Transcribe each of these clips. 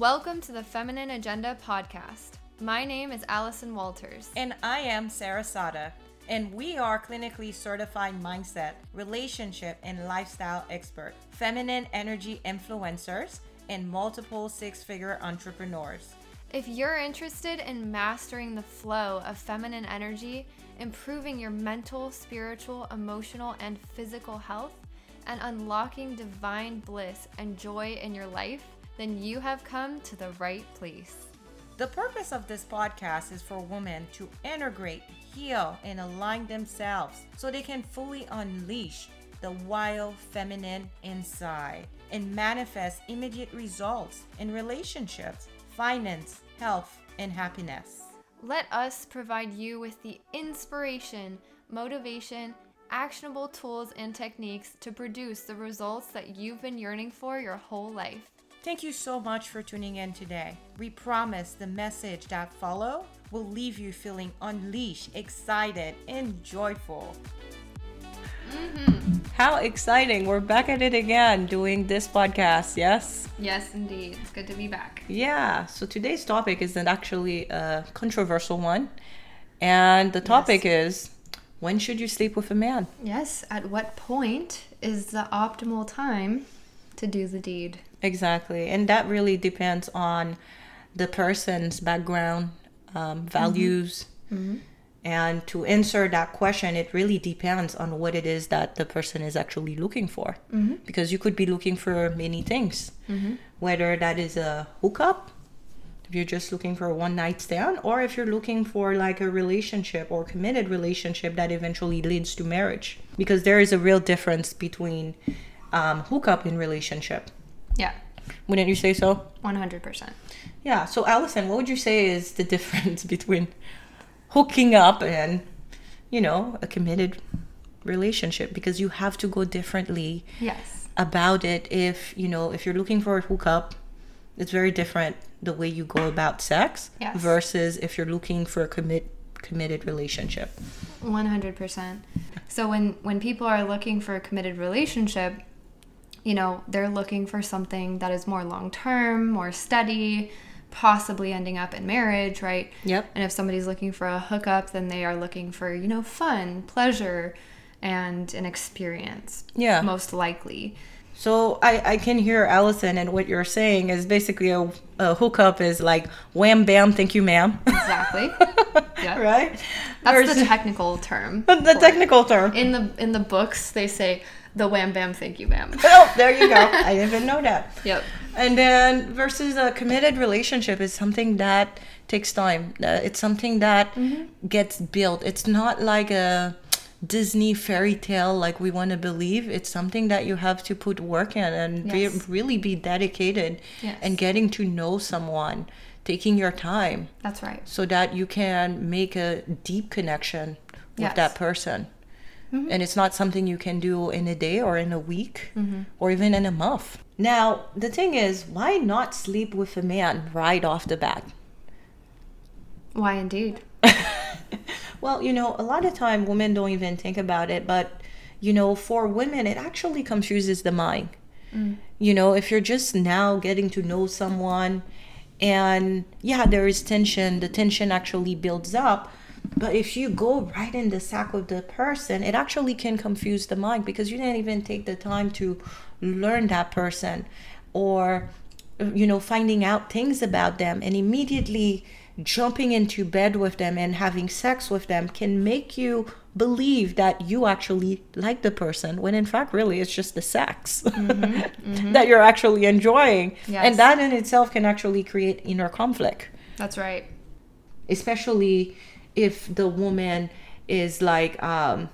Welcome to the Feminine Agenda podcast. My name is Allison Walters. And I am Sarah Sada. And we are clinically certified mindset, relationship, and lifestyle expert, feminine energy influencers, and multiple six figure entrepreneurs. If you're interested in mastering the flow of feminine energy, improving your mental, spiritual, emotional, and physical health, and unlocking divine bliss and joy in your life, then you have come to the right place. The purpose of this podcast is for women to integrate, heal, and align themselves so they can fully unleash the wild feminine inside and manifest immediate results in relationships, finance, health, and happiness. Let us provide you with the inspiration, motivation, actionable tools, and techniques to produce the results that you've been yearning for your whole life. Thank you so much for tuning in today. We promise the message that follow will leave you feeling unleashed, excited, and joyful. Mm-hmm. How exciting! We're back at it again doing this podcast, yes? Yes, indeed. It's good to be back. Yeah, so today's topic is an actually a controversial one. And the topic yes. is when should you sleep with a man? Yes, at what point is the optimal time to do the deed? Exactly. And that really depends on the person's background, um, values. Mm-hmm. Mm-hmm. And to answer that question, it really depends on what it is that the person is actually looking for. Mm-hmm. Because you could be looking for many things, mm-hmm. whether that is a hookup, if you're just looking for a one night stand, or if you're looking for like a relationship or committed relationship that eventually leads to marriage. Because there is a real difference between um, hookup in relationship yeah. Wouldn't you say so? 100%. Yeah. So, Allison, what would you say is the difference between hooking up and, you know, a committed relationship? Because you have to go differently. Yes. About it. If, you know, if you're looking for a hookup, it's very different the way you go about sex yes. versus if you're looking for a commit committed relationship 100% so when when people are looking for a committed relationship you know, they're looking for something that is more long term, more steady, possibly ending up in marriage, right? Yep. And if somebody's looking for a hookup, then they are looking for, you know, fun, pleasure, and an experience. Yeah. Most likely. So I, I can hear Allison and what you're saying is basically a, a hookup is like wham bam thank you ma'am. Exactly. yeah. Right. That's There's, the technical term. The technical term. In the in the books they say the wham bam thank you ma'am. oh, there you go. I didn't even know that. Yep. And then versus a committed relationship is something that takes time. Uh, it's something that mm-hmm. gets built. It's not like a Disney fairy tale like we want to believe. It's something that you have to put work in and yes. be, really be dedicated yes. and getting to know someone, taking your time. That's right. So that you can make a deep connection with yes. that person. Mm-hmm. And it's not something you can do in a day or in a week mm-hmm. or even in a month. Now, the thing is, why not sleep with a man right off the bat? Why indeed? well, you know, a lot of time women don't even think about it, but you know, for women, it actually confuses the mind. Mm. You know, if you're just now getting to know someone, and yeah, there is tension, the tension actually builds up but if you go right in the sack with the person, it actually can confuse the mind because you didn't even take the time to learn that person or, you know, finding out things about them and immediately jumping into bed with them and having sex with them can make you believe that you actually like the person when in fact really it's just the sex mm-hmm, mm-hmm. that you're actually enjoying yes. and that in itself can actually create inner conflict that's right especially if the woman is like um,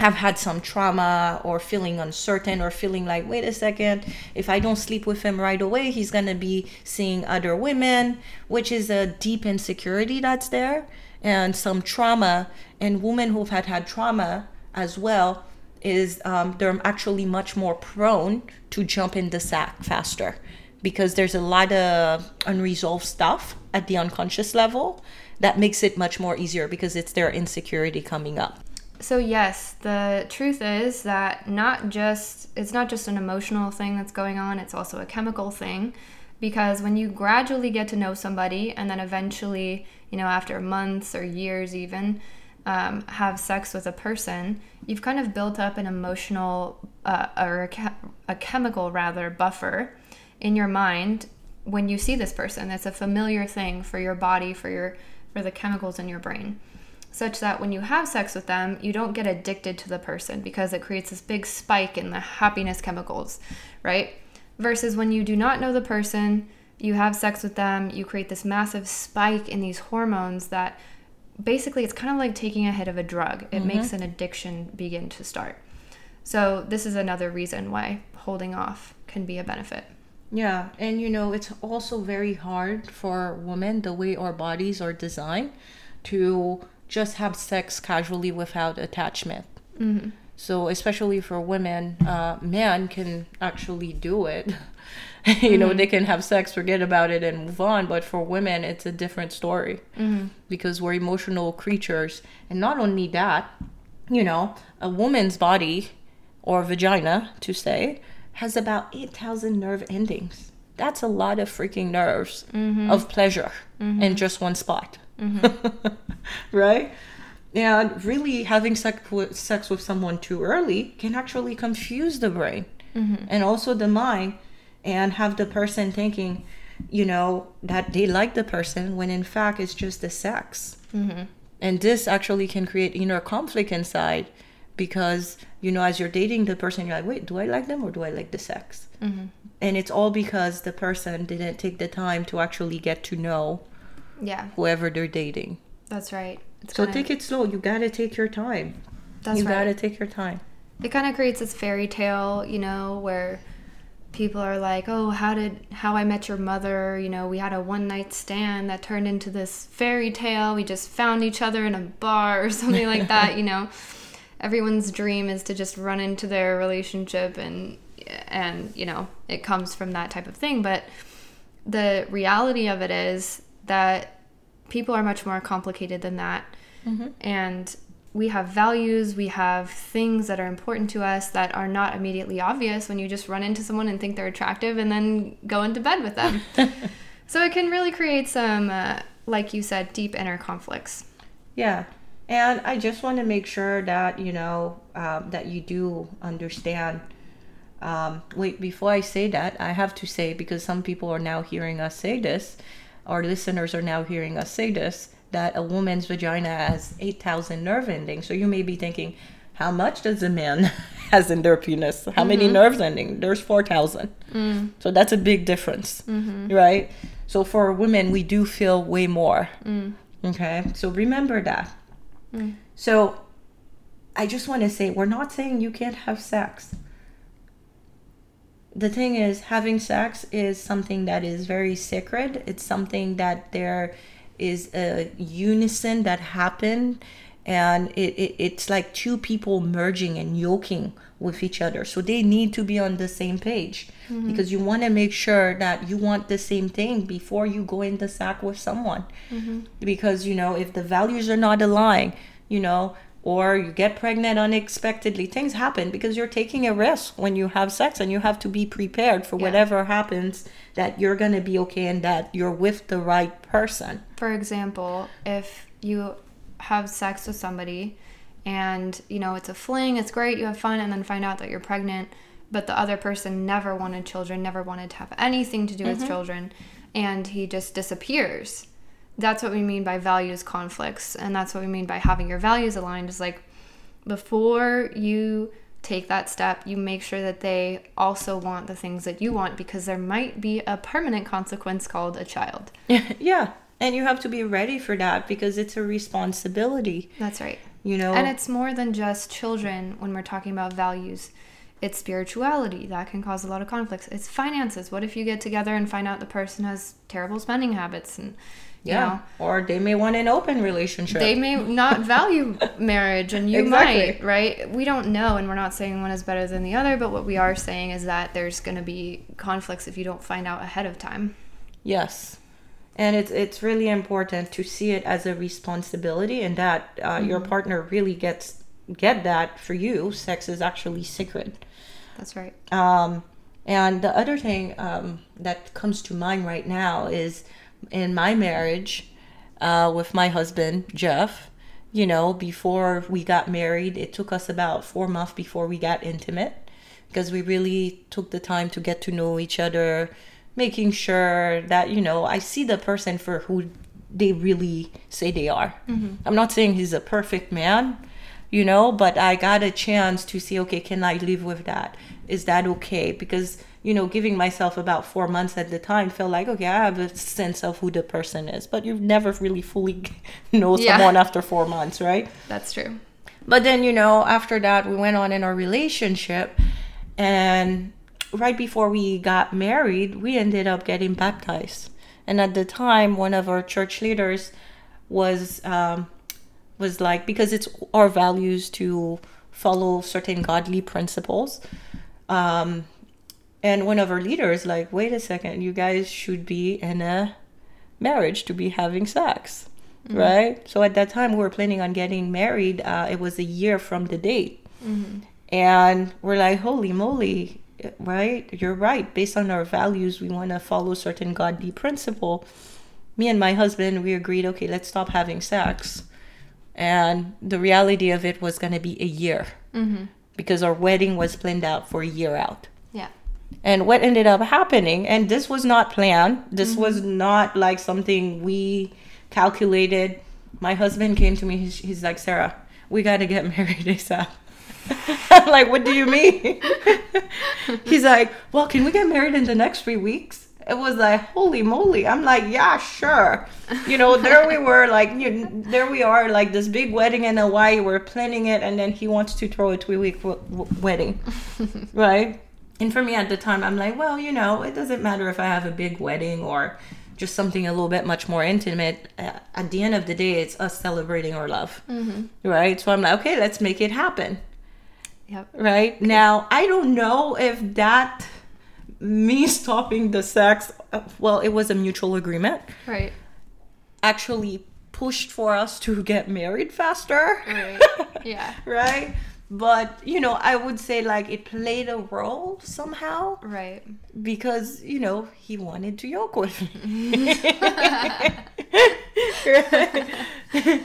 have had some trauma or feeling uncertain or feeling like wait a second if i don't sleep with him right away he's going to be seeing other women which is a deep insecurity that's there and some trauma. And women who've had had trauma as well is um, they're actually much more prone to jump in the sack faster because there's a lot of unresolved stuff at the unconscious level that makes it much more easier because it's their insecurity coming up. So yes, the truth is that not just it's not just an emotional thing that's going on, it's also a chemical thing. because when you gradually get to know somebody and then eventually, you know, after months or years even, um, have sex with a person, you've kind of built up an emotional uh, or a, a chemical rather buffer in your mind when you see this person. It's a familiar thing for your body, for your for the chemicals in your brain, such that when you have sex with them, you don't get addicted to the person because it creates this big spike in the happiness chemicals, right? Versus when you do not know the person, you have sex with them, you create this massive spike in these hormones that basically it's kind of like taking a hit of a drug. It Mm-hmm. makes an addiction begin to start. So, this is another reason why holding off can be a benefit. Yeah, and you know, it's also very hard for women, the way our bodies are designed, to just have sex casually without attachment. Mm-hmm. So, especially for women, uh, men can actually do it. you know, they can have sex, forget about it, and move on. But for women, it's a different story Mm-hmm. because we're emotional creatures. And not only that, you know, a woman's body or vagina, to say, has about 8,000 nerve endings. That's a lot of freaking nerves mm-hmm. of pleasure mm-hmm. in just one spot. Mm-hmm. right? And really, having sex with, sex with someone too early can actually confuse the brain and also the mind and have the person thinking, you know, that they like the person when in fact it's just the sex. And this actually can create inner conflict inside because, you know, as you're dating the person, you're like, wait, do I like them or do I like the sex? Mm-hmm. And it's all because the person didn't take the time to actually get to know Yeah, whoever they're dating. that's right. It's So kinda- take it slow. You gotta take your time. That's right. you right. gotta take your time. it kind of creates this fairy tale, you know, where people are like, "Oh, how did how I met your mother, you know, we had a one night stand that turned into this fairy tale. We just found each other in a bar or something like that, you know." Everyone's dream is to just run into their relationship and and, you know, it comes from that type of thing, but the reality of it is that people are much more complicated than that. And we have values, we have things that are important to us that are not immediately obvious when you just run into someone and think they're attractive and then go into bed with them. so it can really create some, uh, like you said, deep inner conflicts. Yeah. And I just want to make sure that, you know, um, that you do understand. Um, wait, before I say that, I have to say, because some people are now hearing us say this, our listeners are now hearing us say this, that a woman's vagina has 8,000 nerve endings. So you may be thinking, how much does a man has in their penis? How many nerves ending? There's 4,000. So that's a big difference, right? So for women, we do feel way more. Okay, so remember that. Mm. So I just want to say, we're not saying you can't have sex. The thing is, having sex is something that is very sacred. It's something that there is a unison that happen, and it, it it's like two people merging and yoking with each other. So they need to be on the same page mm-hmm. because you want to make sure that you want the same thing before you go in the sack with someone. Mm-hmm. Because you know, if the values are not aligned, you know, or you get pregnant unexpectedly, things happen because you're taking a risk when you have sex and you have to be prepared for Yeah. whatever happens that you're going to be okay and that you're with the right person. For example, if you have sex with somebody and you know it's a fling, it's great, you have fun, and then find out that you're pregnant, but the other person never wanted children, never wanted to have anything to do with mm-hmm. children, and he just disappears. That's what we mean by values conflicts, and that's what we mean by having your values aligned. Is like before you take that step, you make sure that they also want the things that you want because there might be a permanent consequence called a child. yeah. And you have to be ready for that because it's a responsibility, That's right. you know. And it's more than just children when we're talking about values. It's spirituality that can cause a lot of conflicts. It's finances. What if you get together and find out the person has terrible spending habits and you yeah. know Or they may want an open relationship. they may not value marriage and you Exactly. might, right? We don't know and we're not saying one is better than the other, but what we are saying is that there's going to be conflicts if you don't find out ahead of time. Yes. And it's it's really important to see it as a responsibility and that uh, your partner really gets get that for you. Sex is actually sacred. That's right. Um, And the other thing um, that comes to mind right now is in my marriage uh, with my husband, Jeff, you know, before we got married, it took us about four months before we got intimate because we really took the time to get to know each other, making sure that, you know, I see the person for who they really say they are. Mm-hmm. I'm not saying he's a perfect man, you know, but I got a chance to see, okay, can I live with that? Is that okay? Because, you know, giving myself about four months at the time felt like, okay, I have a sense of who the person is, but you never really fully know Yeah. someone after four months, right? That's true. But then, you know, after that, we went on in our relationship. And right before we got married, we ended up getting baptized. And at the time, one of our church leaders was um, was like because it's our values to follow certain godly principles. Um, and one of our leaders like, wait a second, you guys should be in a marriage to be having sex right? So at that time, we were planning on getting married. Uh, it was a year from the date. And we're like, holy moly, right? You're right. Based on our values, we want to follow certain godly principle. Me and my husband, we agreed, okay, let's stop having sex. And the reality of it was going to be a year mm-hmm. because our wedding was planned out for a year out. Yeah. And what ended up happening, and this was not planned, this mm-hmm. was not like something we calculated. My husband came to me, he's, he's like, Sarah, we got to get married ASAP. I'm like, what do you mean? he's like, well, can we get married in the next three weeks? It was like, holy moly. I'm like, yeah, sure. You know, there we were, like, you, there we are, like this big wedding in Hawaii. We're planning it, and then he wants to throw a three week w- w- wedding, right? And for me at the time, I'm like, well, you know, it doesn't matter if I have a big wedding or just something a little bit much more intimate. Uh, At the end of the day, it's us celebrating our love, right? So I'm like, okay, let's make it happen, Yep. right? Now, I don't know if that me stopping the sex, uh, well, it was a mutual agreement, Right. actually pushed for us to get married faster Right. yeah. right? But you know, I would say like it played a role somehow Right. because you know he wanted to yoke with me.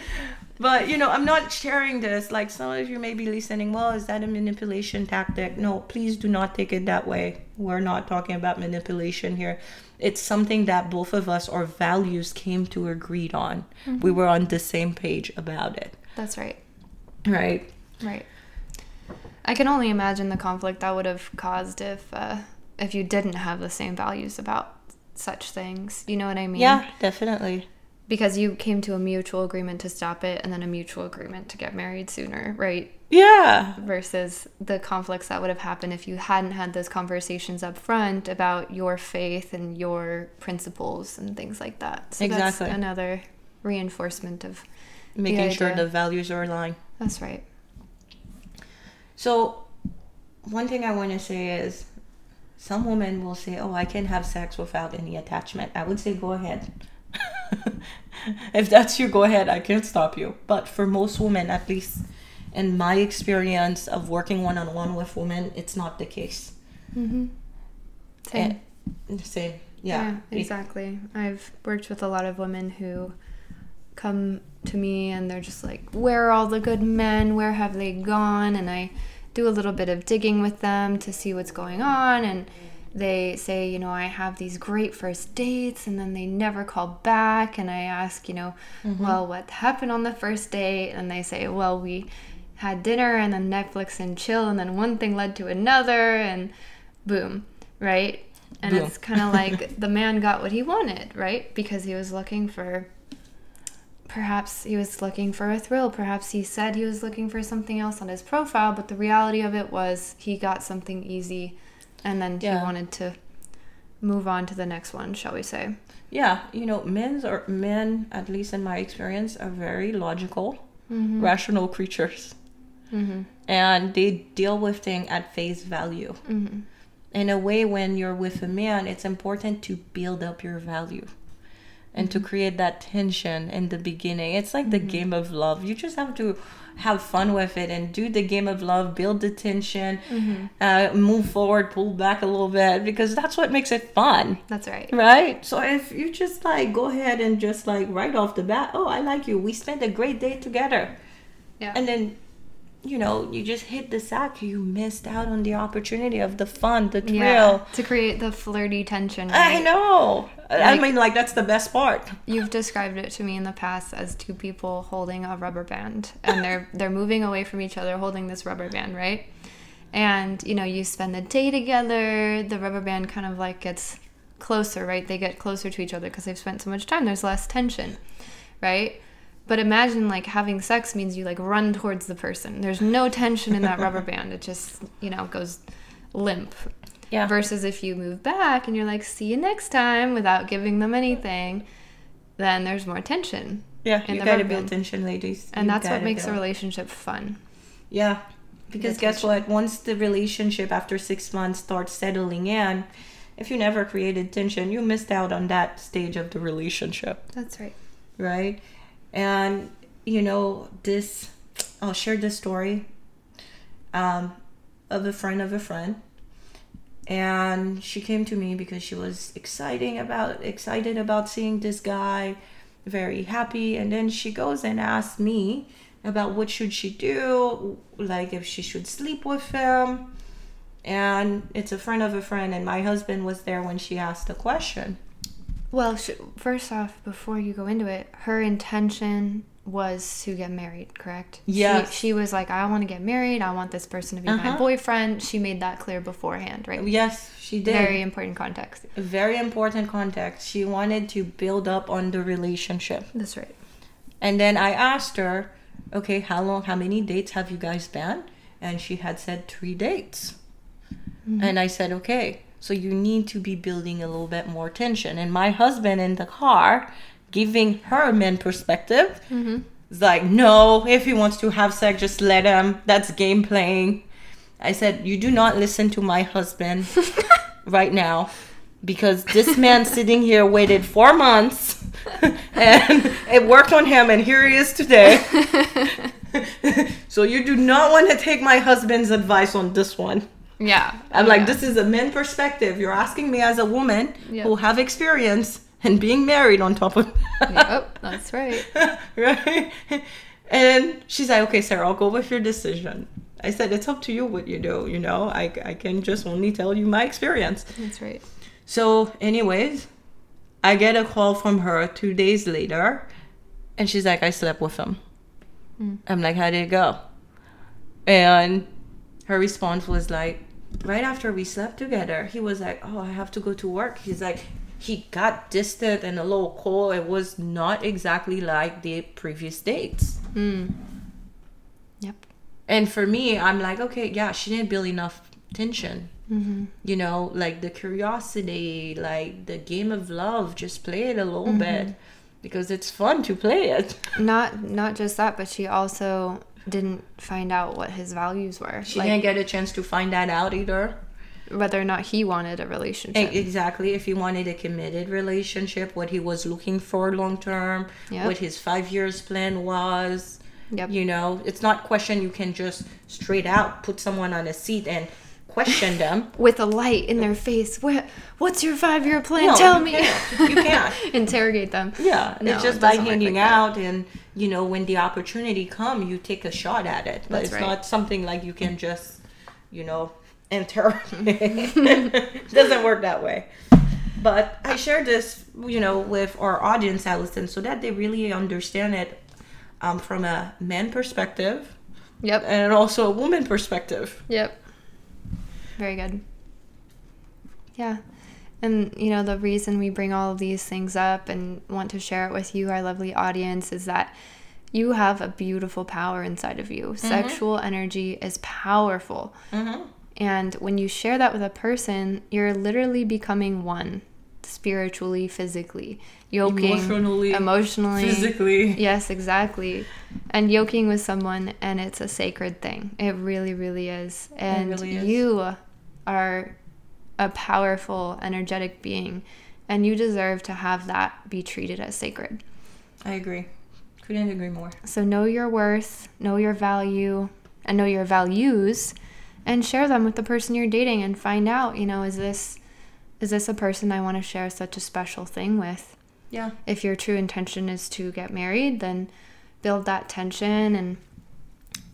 but you know, I'm not sharing this. Like some of you may be listening. Well, is that a manipulation tactic? No, please do not take it that way. We're not talking about manipulation here. It's something that both of us, our values, came to agreed on. We were on the same page about it, That's right. right? Right. I can only imagine the conflict that would have caused if uh, if you didn't have the same values about such things. You know what I mean? Yeah, definitely. Because you came to a mutual agreement to stop it and then a mutual agreement to get married sooner, right? Yeah, Versus the conflicts that would have happened if you hadn't had those conversations up front about your faith and your principles and things like that. So Exactly. that's another reinforcement of making sure idea. the values are aligned. that's right. So, one thing I want to say is some women will say, Oh, I can have sex without any attachment. I would say, Go ahead. if that's you, go ahead. I can't stop you. But for most women, at least in my experience of working one on one with women, it's not the case. Mm-hmm. Same. Eh, Same. Yeah. It- exactly. I've worked with a lot of women who come to me and they're just like, Where are all the good men? Where have they gone? And I do a little bit of digging with them to see what's going on. And they say, You know, I have these great first dates and then they never call back. And I ask, You know, mm-hmm. well, what happened on the first date? And they say, Well, we had dinner and then Netflix and chill. And then one thing led to another. And boom, right? And Boom. it's kind of like the man got what he wanted, right? Because he was looking for, perhaps he was looking for a thrill. Perhaps he said he was looking for something else on his profile, but the reality of it was he got something easy and then Yeah. he wanted to move on to the next one, shall we say. yeah, you know, men's or men, at least in my experience, are very logical, rational creatures. Mm-hmm. And they deal with things at face value. Mm-hmm. in a way when you're with a man it's important to build up your value and to mm-hmm. create that tension in the beginning. It's like the mm-hmm. game of love. You just have to have fun with it and do the game of love, build the tension, mm-hmm. uh, move forward, pull back a little bit because that's what makes it fun. That's right. Right? So if you just like go ahead and just like right off the bat, oh, I like you. We spent a great day together. Yeah. And then, you know, you just hit the sack. You missed out on the opportunity of the fun, the thrill. yeah. To create the flirty tension. I right? Know. I Like- mean, like, that's the best part. You've described it to me in the past as two people holding a rubber band and they're they're moving away from each other holding this rubber band, right? And you know, you spend the day together, the rubber band kind of like gets closer, right? They get closer to each other because they've spent so much time. There's less tension, right? But imagine like having sex means you like run towards the person. There's no tension in that rubber band. It just, you know, goes limp. Yeah. Versus if you move back and you're like, see you next time without giving them anything, then there's more tension. Yeah, you gotta build tension, ladies. And You that's what makes a relationship fun. Yeah, because guess what? Once the relationship after six months starts settling in, if you never created tension, you missed out on that stage of the relationship, That's right. right? And you know, this, I'll share this story um, of a friend of a friend. And she came to me because she was exciting about excited about seeing this guy, very happy. And then she goes and asks me about what should she do, like if she should sleep with him. And it's a friend of a friend, and my husband was there when she asked the question. Well, first off, before you go into it, her intention was to get married, correct? Yeah. She, she was like, I want to get married. I want this person to be my Uh-huh. boyfriend. She made that clear beforehand, right? Yes, she did. Very important context. very important context. She wanted to build up on the relationship. That's right. And then I asked her, okay, how long, how many dates have you guys been? And she had said three dates. And I said, okay, so you need to be building a little bit more tension. And my husband in the car, giving her a man perspective, mm-hmm. It's like, no, if he wants to have sex, just let him. That's game playing. I said, you do not listen to my husband right now because this man sitting here waited four months and it worked on him and here he is today so you do not want to take my husband's advice on this one Yeah. i'm Oh, like this is a men perspective you're asking me as a woman Yeah. who have experience and being married on top of Yep, that's right. right and she's like okay sarah i'll go with your decision i said it's up to you what you do you know i, I can just only tell you my experience That's right. so, anyways, I get a call from her two days later, and she's like, I slept with him. Hmm. I'm like, how did it go? And her response was like, right after we slept together, he was like, oh, I have to go to work. He's like, he got distant and a little cold. It was not exactly like the previous dates. Yep. And for me, I'm like, okay, yeah, she didn't build enough tension. Mm-hmm. You know, like the curiosity, like the game of love, just play it a little bit because it's fun to play it. Not not just that, but she also didn't find out what his values were. She like didn't get a chance to find that out either. Whether or not he wanted a relationship. Exactly. If he wanted a committed relationship, what he was looking for long term, Yep. what his five years plan was. Yep. You know, it's not question you can just straight out put someone on a seat and question them. With a light in their face. What what's your five year plan? No, Tell you me. can't. You can't. Interrogate them. Yeah, No, it's just it by hanging like that. out, and you know, when the opportunity come, you take a shot at it. But That's it's right. not something like you can just, you know, interrogate. doesn't work that way. But I share this, you know, with our audience, Allison, so that they really understand it um, from a man perspective Yep. and also a woman perspective. Yep. Very good. Yeah. And, you know, the reason we bring all of these things up and want to share it with you, our lovely audience, is that you have a beautiful power inside of you. Sexual energy is powerful. And when you share that with a person, you're literally becoming one spiritually, physically, yoking, Emotionally, emotionally, Physically. Yes, exactly. And yoking with someone, and it's a sacred thing. It really, really is. And really is. you are a powerful, energetic being and you deserve to have that be treated as sacred. I agree. Couldn't agree more. So know your worth, know your value, and know your values and share them with the person you're dating and find out, you know, is this is this a person I want to share such a special thing with? Yeah. If your true intention is to get married, then build that tension and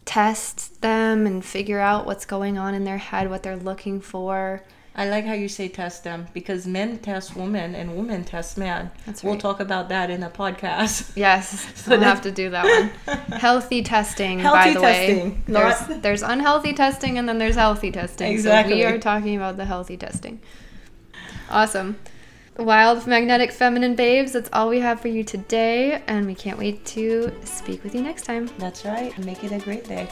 test them and figure out what's going on in their head, what they're looking for. I like how you say test them because men test women and women test men. That's We'll talk about that in a podcast. Yes, So we'll have to do that one. Healthy testing, by the testing, way. There's, not- there's unhealthy testing and then there's healthy testing. So Exactly. we are talking about the healthy testing. Awesome. Wild magnetic feminine babes, that's all we have for you today, and we can't wait to speak with you next time. That's right. Make it a great day.